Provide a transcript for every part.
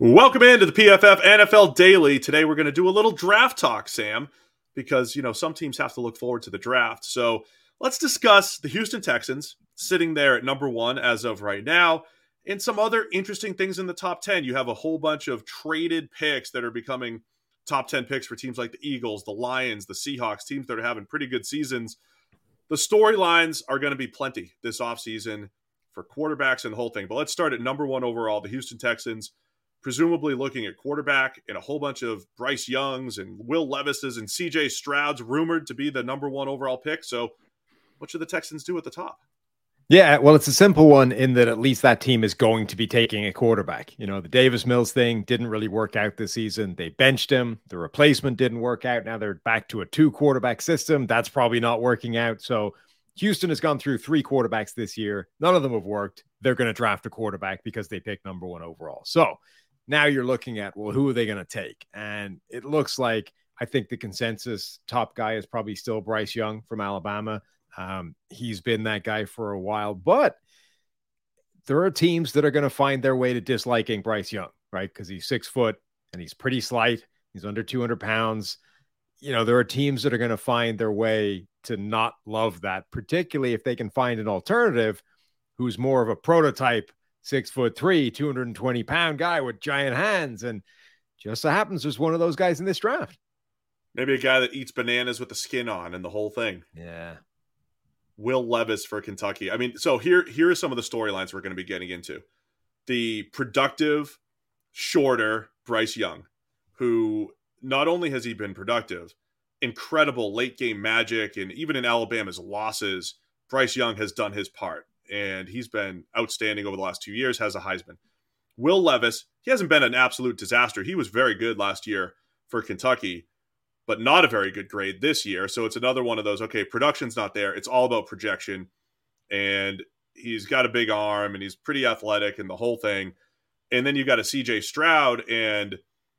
Welcome into the PFF NFL Daily. Today we're going to do a little draft talk, Sam, because you know some teams have to look forward to the draft. So let's discuss the Houston Texans sitting there at number one as of right now, and some other interesting things in the top ten. You have a whole bunch of traded picks that are becoming top ten picks for teams like the Eagles, the Lions, the Seahawks, teams that are having pretty good seasons. The storylines are going to be plenty this offseason for quarterbacks and the whole thing. But let's start at number one overall, the Houston Texans presumably looking at quarterback and a whole bunch of Bryce Youngs and Will Levis's and CJ Stroud's rumored to be the number one overall pick. So, what should the Texans do at the top? Yeah, well, it's a simple one in that at least that team is going to be taking a quarterback. You know, the Davis Mills thing didn't really work out this season. They benched him. The replacement didn't work out. Now they're back to a two quarterback system. That's probably not working out. So, Houston has gone through three quarterbacks this year. None of them have worked. They're going to draft a quarterback because they picked number one overall. So, now you're looking at well who are they going to take? And it looks like i think the consensus top guy is probably still bryce young from alabama. Um, he's been that guy for a while but there are teams that are going to find their way to disliking bryce young right? Because he's six foot and he's pretty slight. He's under 200 pounds. You know there are teams that are going to find their way to not love that particularly if they can find an alternative who's more of a prototype six foot three, 220 pound guy with giant hands. And just so happens there's one of those guys in this draft. Maybe a guy that eats bananas with the skin on and the whole thing. Yeah. Will Levis for Kentucky. I mean, so here here are some of the storylines we're going to be getting into. The productive, shorter Bryce Young, who not only has he been productive, incredible late game magic, and even in Alabama's losses, Bryce Young has done his part and he's been outstanding over the last two years, has a Heisman. Will Levis, he hasn't been an absolute disaster. He was very good last year for Kentucky, but not a very good grade this year. So it's another one of those, okay, production's not there. It's all about projection. And he's got a big arm and he's pretty athletic and the whole thing. And then you got a CJ Stroud and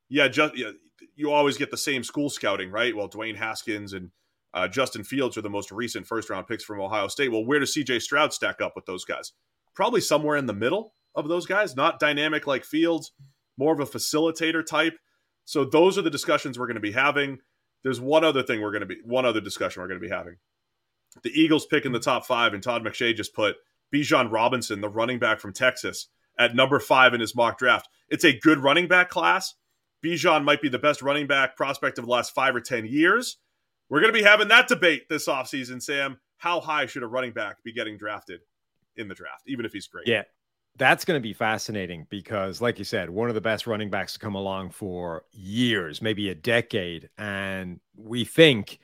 yeah, just yeah, you always get the same school scouting, right? Well, Dwayne Haskins and uh, Justin Fields are the most recent first round picks from Ohio State. Well, where does CJ Stroud stack up with those guys? Probably somewhere in the middle of those guys, not dynamic like Fields, more of a facilitator type. So those are the discussions we're going to be having. There's one other thing we're going to be, one other discussion we're going to be having. The Eagles pick in the top five, and Todd McShay just put Bijan Robinson, the running back from Texas, at number five in his mock draft. It's a good running back class. Bijan might be the best running back prospect of the last five or 10 years. We're going to be having that debate this offseason, Sam. How high should a running back be getting drafted in the draft, even if he's great? Yeah, that's going to be fascinating because, like you said, one of the best running backs to come along for years, maybe a decade. And we think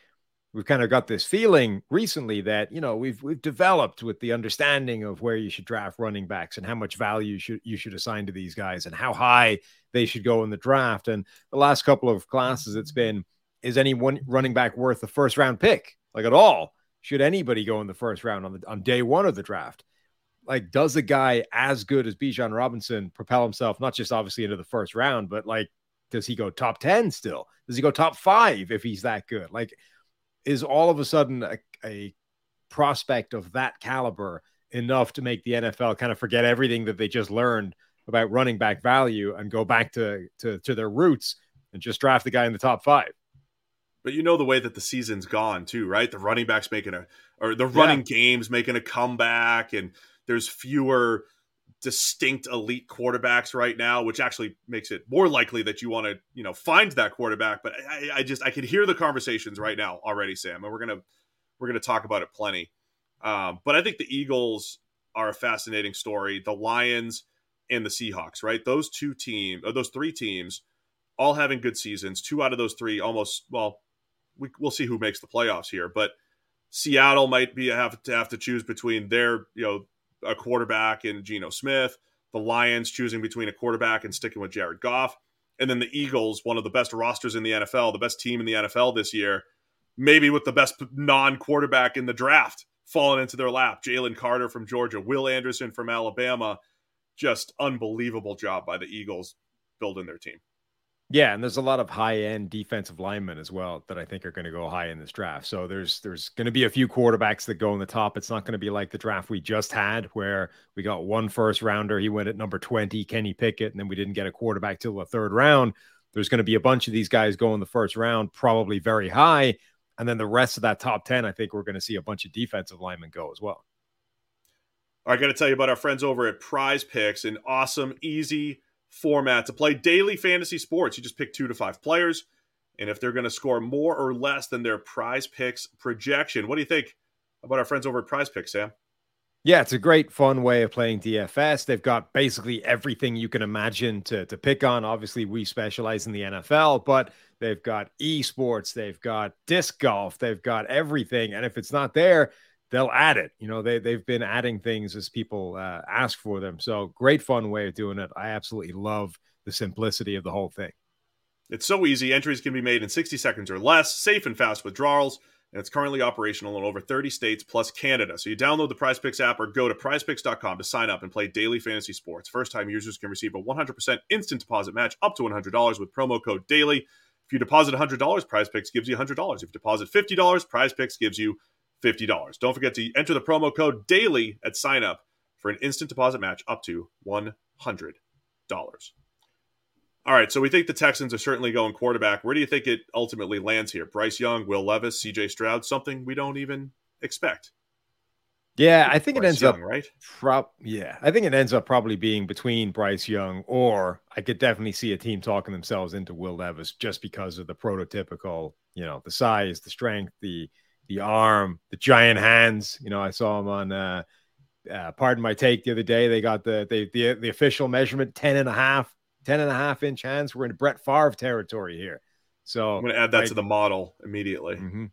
we've kind of got this feeling recently that you know we've we've developed with the understanding of where you should draft running backs and how much value should you should assign to these guys and how high they should go in the draft. And the last couple of classes, it's been is any one running back worth a first round pick? Like at all? Should anybody go in the first round on the on day one of the draft? Like, does a guy as good as Bijan Robinson propel himself not just obviously into the first round, but like, does he go top ten still? Does he go top five if he's that good? Like, is all of a sudden a, a prospect of that caliber enough to make the NFL kind of forget everything that they just learned about running back value and go back to to, to their roots and just draft the guy in the top five? But you know the way that the season's gone too, right? The running backs making a or the running yeah. games making a comeback, and there's fewer distinct elite quarterbacks right now, which actually makes it more likely that you want to, you know, find that quarterback. But I, I, just I can hear the conversations right now already, Sam, and we're gonna we're gonna talk about it plenty. Um, but I think the Eagles are a fascinating story. The Lions and the Seahawks, right? Those two teams, or those three teams, all having good seasons. Two out of those three, almost well, we, will see who makes the playoffs here. But Seattle might be have to have to choose between their you know a quarterback and Geno Smith. The Lions choosing between a quarterback and sticking with Jared Goff. And then the Eagles, one of the best rosters in the NFL, the best team in the NFL this year, maybe with the best non quarterback in the draft falling into their lap. Jalen Carter from Georgia, Will Anderson from Alabama. Just unbelievable job by the Eagles building their team. Yeah, and there's a lot of high end defensive linemen as well that I think are going to go high in this draft. So there's there's going to be a few quarterbacks that go in the top. It's not going to be like the draft we just had where we got one first rounder. He went at number 20, Kenny Pickett, and then we didn't get a quarterback till the third round. There's going to be a bunch of these guys go in the first round, probably very high. And then the rest of that top 10, I think we're going to see a bunch of defensive linemen go as well. I got to tell you about our friends over at Prize Picks, an awesome, easy format to play daily fantasy sports. You just pick two to five players, and if they're going to score more or less than their Prize Picks projection, what do you think about our friends over at Prize Picks, Sam? Yeah, it's a great, fun way of playing DFS. They've got basically everything you can imagine to, to pick on. Obviously, we specialize in the NFL, but they've got esports, they've got disc golf, they've got everything. And if it's not there, they'll add it. You know, they they've been adding things as people uh, ask for them. So great fun way of doing it. I absolutely love the simplicity of the whole thing. It's so easy. Entries can be made in 60 seconds or less, safe and fast withdrawals, and it's currently operational in over 30 states plus Canada. So you download the PrizePicks app or go to prizepicks.com to sign up and play daily fantasy sports. First-time users can receive a 100% instant deposit match up to $100 with promo code DAILY. If you deposit $100, PrizePicks gives you $100. If you deposit $50, PrizePicks gives you $50. Don't forget to enter the promo code DAILY at sign up for an instant deposit match up to $100. All right, so we think the Texans are certainly going quarterback. Where do you think it ultimately lands here? Bryce Young, Will Levis, CJ Stroud, something we don't even expect. Yeah, I think Bryce it ends Young, up right. Prob- yeah, I think it ends up probably being between Bryce Young or I could definitely see a team talking themselves into Will Levis just because of the prototypical, you know, the size, the strength, the the arm, the giant hands. You know, I saw him on uh, uh pardon my take the other day. They got the the the, the official measurement 10 and a half, 10 and a half inch hands. We're in Brett Favre territory here. So I'm going to add that to the model immediately. Mm-hmm.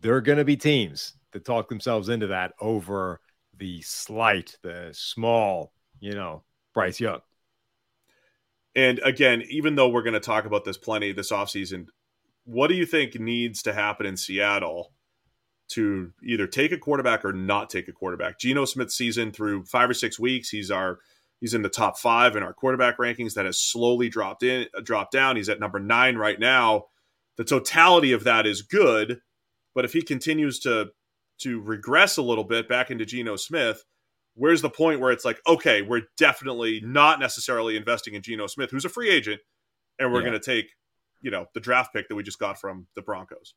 There are going to be teams that talk themselves into that over the slight, the small, you know, Bryce Young. And again, even though we're going to talk about this plenty this offseason, what do you think needs to happen in Seattle to either take a quarterback or not take a quarterback. Geno Smith's season through five or six weeks, he's our he's in the top five in our quarterback rankings. That has slowly dropped in, dropped down. He's at number nine right now. The totality of that is good, but if he continues to to regress a little bit back into Geno Smith, where's the point where it's like, okay, we're definitely not necessarily investing in Geno Smith, who's a free agent, and we're Yeah. going to take, you know, the draft pick that we just got from the Broncos.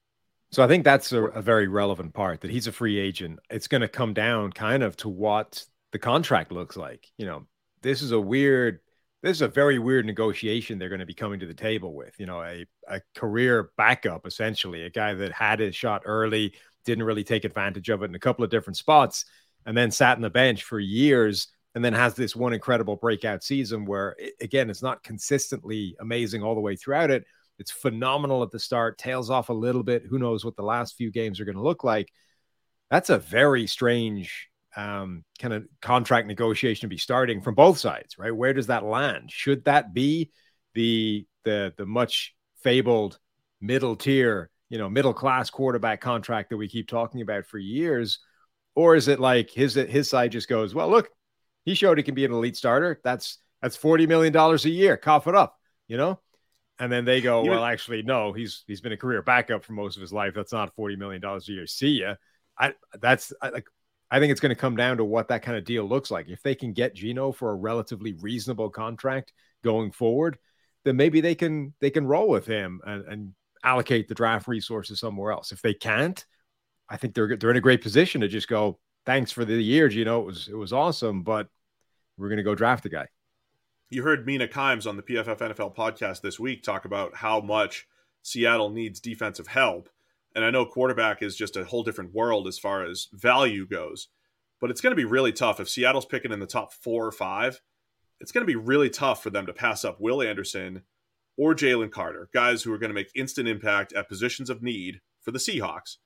So I think that's a, a very relevant part that he's a free agent. It's going to come down kind of to what the contract looks like. You know, this is a weird, this is a very weird negotiation they're going to be coming to the table with. You know, a, a career backup, essentially, a guy that had his shot early, didn't really take advantage of it in a couple of different spots, and then sat on the bench for years. And then has this one incredible breakout season where, again, it's not consistently amazing all the way throughout it, it's phenomenal at the start, tails off a little bit. Who knows what the last few games are going to look like? That's a very strange um, kind of contract negotiation to be starting from both sides, right? Where does that land? Should that be the the the much fabled middle tier, you know, middle class quarterback contract that we keep talking about for years, or is it like his his side just goes, well, look, he showed he can be an elite starter. That's that's forty million dollars a year. Cough it up, you know. And then they go, You- well, actually, no, he's he's been a career backup for most of his life. That's not forty million dollars a year. See ya. I that's I, like I think it's going to come down to what that kind of deal looks like. If they can get Geno for a relatively reasonable contract going forward, then maybe they can they can roll with him and, and allocate the draft resources somewhere else. If they can't, I think they're they're in a great position to just go, thanks for the year, Geno. It was it was awesome, but we're going to go draft a guy. You heard Mina Kimes on the PFF NFL podcast this week talk about how much Seattle needs defensive help. And I know quarterback is just a whole different world as far as value goes, but it's going to be really tough if Seattle's picking in the top four or five. It's going to be really tough for them to pass up Will Anderson or Jalen Carter, guys who are going to make instant impact at positions of need for the Seahawks.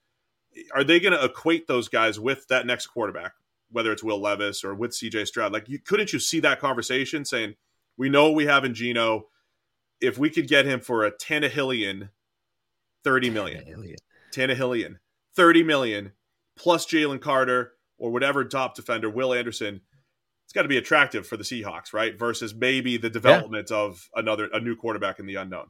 Are they going to equate those guys with that next quarterback? whether it's Will Levis or with CJ Stroud. Like, you, couldn't you see that conversation saying, we know what we have in Geno. If we could get him for a Tannehillian, 30 million. Tannehillian. Tannehillian. 30 million plus Jalen Carter or whatever top defender, Will Anderson, it's got to be attractive for the Seahawks, right? Versus maybe the development yeah. of another a new quarterback in the unknown.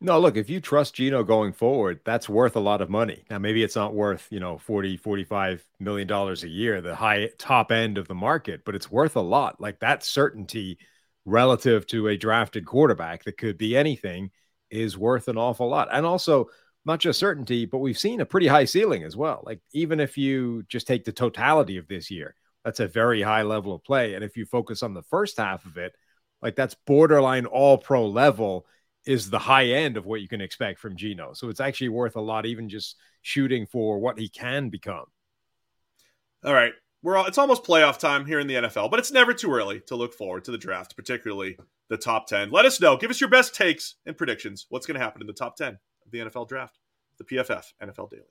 No, look, if you trust Geno going forward, that's worth a lot of money. Now, maybe it's not worth, you know, 40, 45 million dollars a year, the high top end of the market, but it's worth a lot. Like that certainty relative to a drafted quarterback that could be anything is worth an awful lot. And also, not just certainty, but we've seen a pretty high ceiling as well. Like, even if you just take the totality of this year, that's a very high level of play. And if you focus on the first half of it, like that's borderline all pro level is the high end of what you can expect from Geno. So it's actually worth a lot, even just shooting for what he can become. All right. We're all, it's almost playoff time here in the NFL, but it's never too early to look forward to the draft, particularly the top 10. Let us know. Give us your best takes and predictions. What's going to happen in the top 10 of the NFL draft? The PFF NFL Daily.